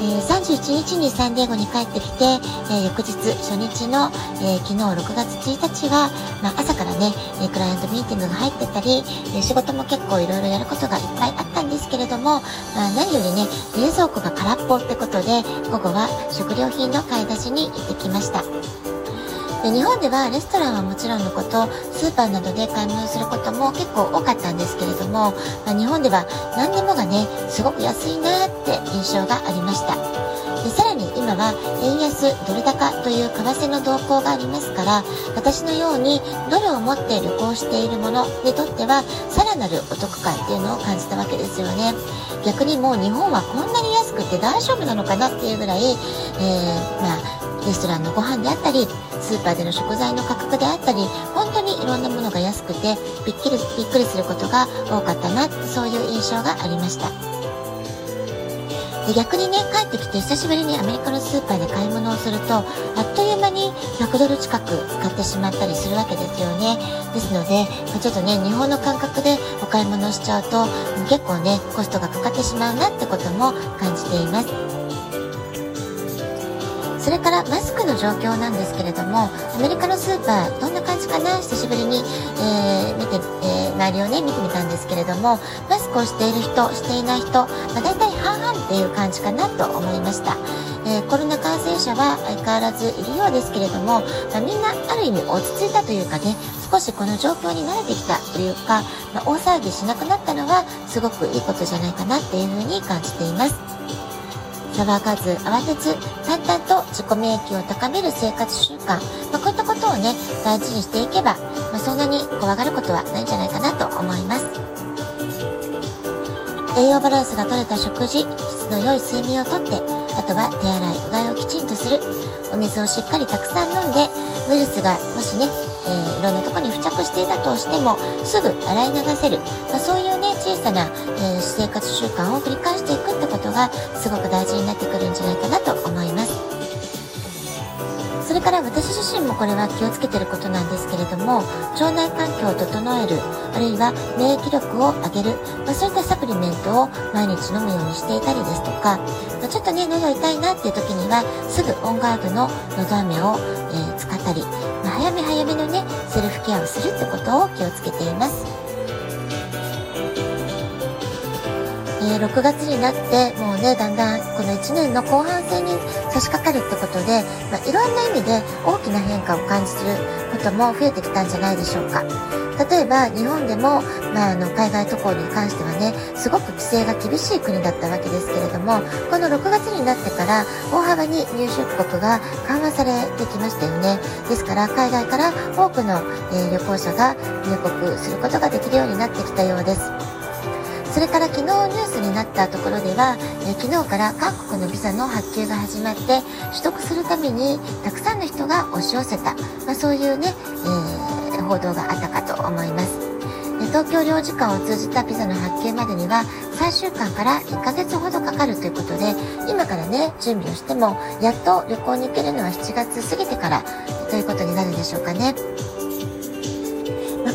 えー、31日にサンディエゴに帰ってきて、えー、翌日初日の、えー、昨日6月1日は、まあ、朝からね、えクライアントミーティングが入ってたり、え仕事も結構いろいろやることがいっぱいあったんですけれども、まあ、何よりね冷蔵庫が空っぽってことで午後は食料品の買い出しに行ってきました。で日本ではレストランはもちろんのことスーパーなどで買い物することも結構多かったんですけれども、まあ、日本では何でもがねすごく安いなって印象がありました。でさらに今は円安ドル高という為替の動向がありますから私のようにドルを持って旅行している者にとってはさらなるお得感っていうのを感じたわけですよね。逆にもう日本はこんなに安くて大丈夫なのかなっていうぐらい、えー、まあレストランのご飯であったりスーパーでの食材の価格であったり本当にいろんなものが安くてびっくりびっくりすることが多かったなそういう印象がありました。で逆にね帰ってきて久しぶりにアメリカのスーパーで買い物をするとあっという間に100ドル近く使ってしまったりするわけですよね。ですので、まちょっとね日本の感覚でお買い物をしちゃうと結構ねコストがかかってしまうなってことも感じています。それからマスクの状況なんですけれどもアメリカのスーパーどんな感じかな久しぶりに、えー、見て、えー、周りをね見てみたんですけれどもマスクをしている人していない人、まあ、大体半々っていう感じかなと思いました、えー、コロナ感染者は相変わらずいるようですけれども、まあ、みんなある意味落ち着いたというかね少しこの状況に慣れてきたというか、まあ、大騒ぎしなくなったのはすごくいいことじゃないかなっていうふうに感じています。騒がず慌てず淡々と自己免疫を高める生活習慣、まあ、こういったことをね大事にしていけば、まあ、そんなに怖がることはないんじゃないかなと思います。栄養バランスが取れた食事質の良い睡眠をとってあとは手洗いうがいをきちんとする。お水をしっかりたくさん飲んでウイルスがもしね、えー、いろんなとこに付着していたとしてもすぐ洗い流せる、まあ、そういうね小さな、えー、生活習慣を繰り返していくってことがすごく大事になってくるんじゃないかなと思います。それから私自身もこれは気をつけてることなんですけれども腸内環境を整えるあるいは免疫力を上げる、まあ、そういったサプリメントを毎日飲むようにしていたりですとか、まあ、ちょっとね喉痛いなっていう時にはすぐオンガードののど飴を、えー、使ったり、まあ、早め早めのねセルフケアをするってことを気をつけています。ー、6月になってもうねだんだんこの1年の後半戦に差し掛かるってことで、まあ、いろんな意味で大きな変化を感じることも増えてきたんじゃないでしょうか。例えば日本でも、まあ、あの海外渡航に関してはねすごく規制が厳しい国だったわけですけれどもこの6月になってから大幅に入出国が緩和されてきましたよねですから海外から多くの、えー、旅行者が入国することができるようになってきたようです。それから昨日ニュースになったところでは、え昨日から韓国のビザの発給が始まって取得するためにたくさんの人が押し寄せた、まあ、そういうね、えー、報道があったかと思います。東京領事館を通じたビザの発給までには3週間から1ヶ月ほどかかるということで今からね準備をしてもやっと旅行に行けるのは7月過ぎてからということになるでしょうかね。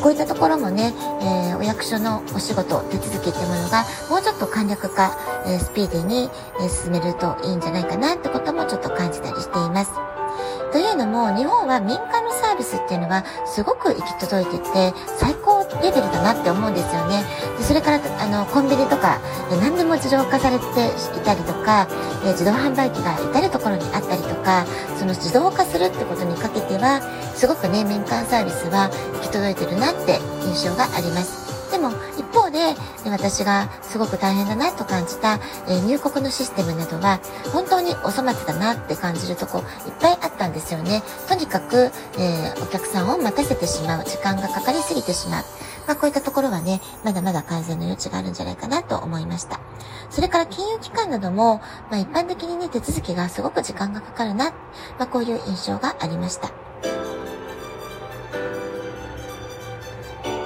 こういったところもね、えー、お役所のお仕事、手続きってものがもうちょっと簡略化、えー、スピーディーに、え進めるといいんじゃないかなってこともちょっと感じたりしています。というのも、日本は民間のサービスっていうのはすごく行き届いてて、最高レベルだなって思うんですよね。でそれから、あの、コンビニとか、何でも自動化されていたりとか、え自動販売機が至る所にあったりとか、その自動化するってことにかけては、すごくね、民間サービスは行き届いてるなって印象があります。で、私がすごく大変だなと感じた、え入国のシステムなどは本当にお粗末だなって感じるとこいっぱいあったんですよね。とにかく、え、お客さんを待たせてしまう時間がかかりすぎてしまう。まあ、こういったところはね、まだまだ改善の余地があるんじゃないかなと思いました。それから金融機関なども、まあ、一般的にね、手続きがすごく時間がかかるな、まあ、こういう印象がありました。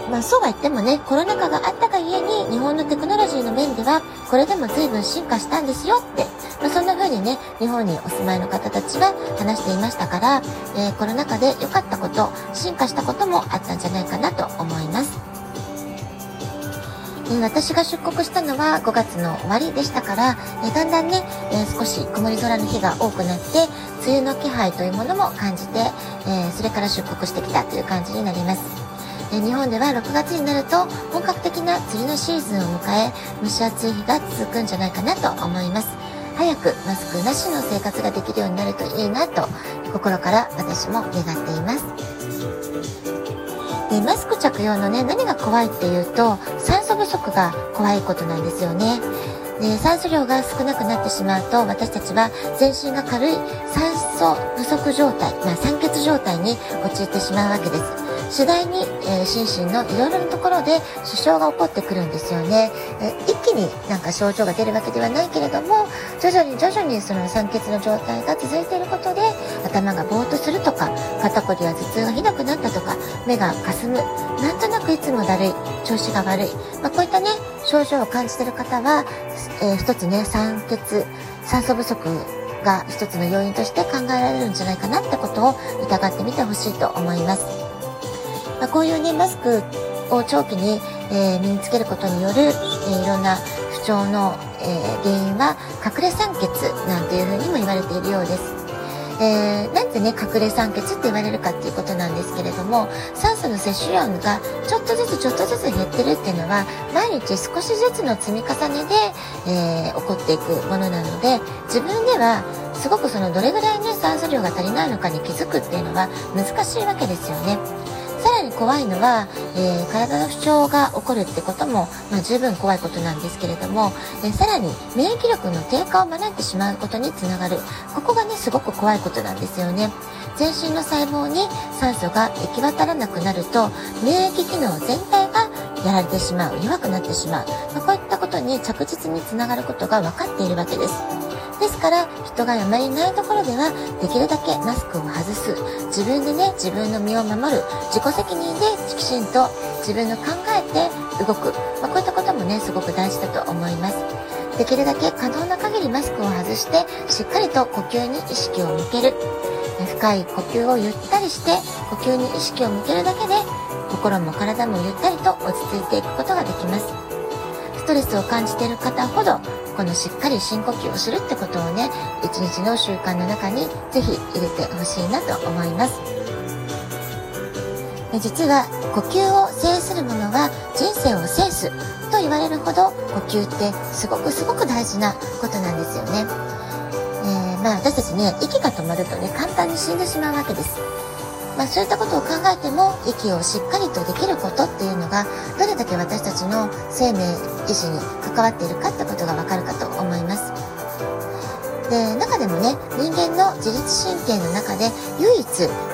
まあそうは言ってもね、コロナ禍があったがゆえに日本のテクノロジーの面ではこれでも随分進化したんですよって、まあ、そんな風にね、日本にお住まいの方たちは話していましたから、えー、コロナ禍で良かったこと、進化したこともあったんじゃないかなと思います。え私が出国したのは5月の終わりでしたから、えだんだんね、え少し曇り空の日が多くなって、梅雨の気配というものも感じて、えそれから出国してきたという感じになります。え日本では6月になると本格的な釣りのシーズンを迎え蒸し暑い日が続くんじゃないかなと思います。早くマスクなしの生活ができるようになるといいなと心から私も願っています。でマスク着用のね何が怖いっていうと酸素不足が怖いことなんですよね。で酸素量が少なくなってしまうと私たちは全身が軽い酸素不足状態、まあ、酸欠状態に陥ってしまうわけです。次第に、えー、心身のいろいろなところで支障が起こってくるんですよね、えー、一気になんか症状が出るわけではないけれども徐々に徐々にその酸欠の状態が続いていることで頭がぼーっとするとか肩こりや頭痛がひどくなったとか目がかすむ。なんとなくいつもだるい。調子が悪い、まあ、こういったね症状を感じている方は、えー、一つね酸欠酸素不足が一つの要因として考えられるんじゃないかなってことを疑ってみてほしいと思います。まあ、こういうね、マスクを長期に、えー、身につけることによる、えー、いろんな不調の、えー、原因は隠れ酸欠なんていうふうにも言われているようです。えー、なんでね、隠れ酸欠って言われるかっていうことなんですけれども、酸素の摂取量がちょっとずつちょっとずつ減ってるっていうのは、毎日少しずつの積み重ねで、えー、起こっていくものなので、自分ではすごくそのどれぐらいね、酸素量が足りないのかに気づくっていうのは難しいわけですよね。怖いのは、えー、体の不調が起こるってことも、まあ、十分怖いことなんですけれども、えー、さらに免疫力の低下を招いてしまうことにつながる。ここがねすごく怖いことなんですよね。全身の細胞に酸素が行き渡らなくなると免疫機能全体がやられてしまう。弱くなってしまう、まあ、こういったことに着実につながることが分かっているわけです。ですから人があまりいないところではできるだけマスクを外す。自分でね自分の身を守る。自己責任できちんと自分の考えて動く、まあ、こういったこともねすごく大事だと思います。できるだけ可能な限りマスクを外してしっかりと呼吸に意識を向ける。深い呼吸をゆったりして呼吸に意識を向けるだけで心も体もゆったりと落ち着いていくことができます。トレスを感じている方ほどこのしっかり深呼吸をするってことをね一日の習慣の中にぜひ入れてほしいなと思います。実は呼吸を制するものは人生を制すと言われるほど呼吸ってすごくすごく大事なことなんですよね、えー、まあ私たちね息が止まるとね簡単に死んでしまうわけです。まあ、そういったことを考えても息をしっかりとできることっていうのがどれだけ私たちの生命維持に関わっているかってことがわかるかと思います。で中でもね人間の自律神経の中で唯一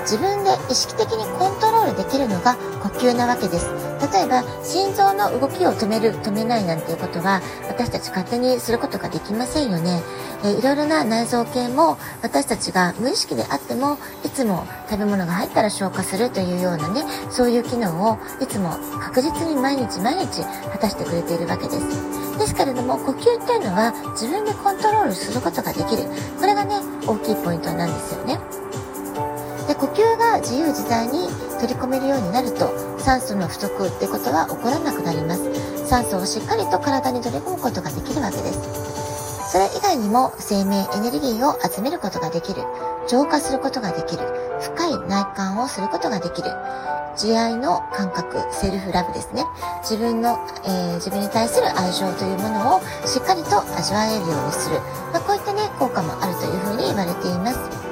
自分で意識的にコントロールできるのが呼吸なわけです。例えば心臓の動きを止める止めないなんていうことは私たち勝手にすることができませんよね。えいろいろな内臓系も私たちが無意識であってもいつも食べ物が入ったら消化するというようなねそういう機能をいつも確実に毎日毎日果たしてくれているわけです。ですけれども呼吸っていうのは自分でコントロールすることができる。これがね大きいポイントなんですよね。で呼吸が自由自在に取り込めるようになると酸素の不足ってことは起こらなくなります。酸素をしっかりと体に取り込むことができるわけです。それ以外にも生命エネルギーを集めることができる、浄化することができる、深い内観をすることができる、慈愛の感覚、セルフラブですね。自分の、えー、自分に対する愛情というものをしっかりと味わえるようにする。まあ、こういったね、効果もあるというふうに言われています。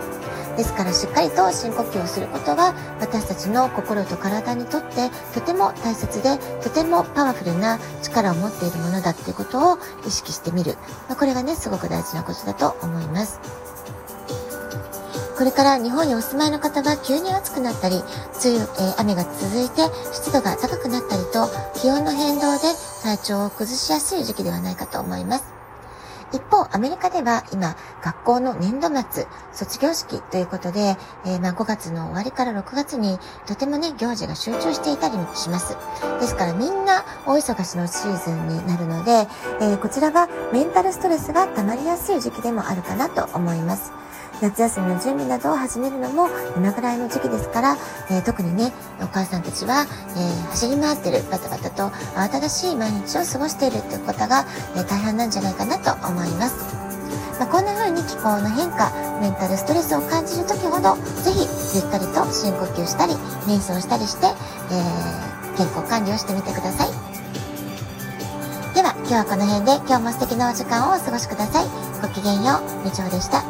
ですからしっかりと深呼吸をすることは私たちの心と体にとってとても大切でとてもパワフルな力を持っているものだっていうことを意識してみる。まあ、これがね、すごく大事なことだと思います。これから日本にお住まいの方は急に暑くなったり、梅雨、えー、雨が続いて湿度が高くなったりと、気温の変動で体調を崩しやすい時期ではないかと思います。一方、アメリカでは今、学校の年度末、卒業式ということで、えー、まあ5月の終わりから6月にとてもね、行事が集中していたりもします。ですからみんな大忙しのシーズンになるので、えー、こちらはメンタルストレスが溜まりやすい時期でもあるかなと思います。夏休みの準備などを始めるのも今ぐらいの時期ですから、えー、特にね、お母さんたちは、えー、走り回ってる、バタバタと慌ただしい毎日を過ごしているっていう方が、え、大半なんじゃないかなと思います。まあ、こんな風に気候の変化、メンタルストレスを感じる時ほど、ぜひゆったりと深呼吸したり、瞑想したりして、えー、健康管理をしてみてください。では、今日はこの辺で今日も素敵なお時間をお過ごしください。ごきげんよう。みちょでした。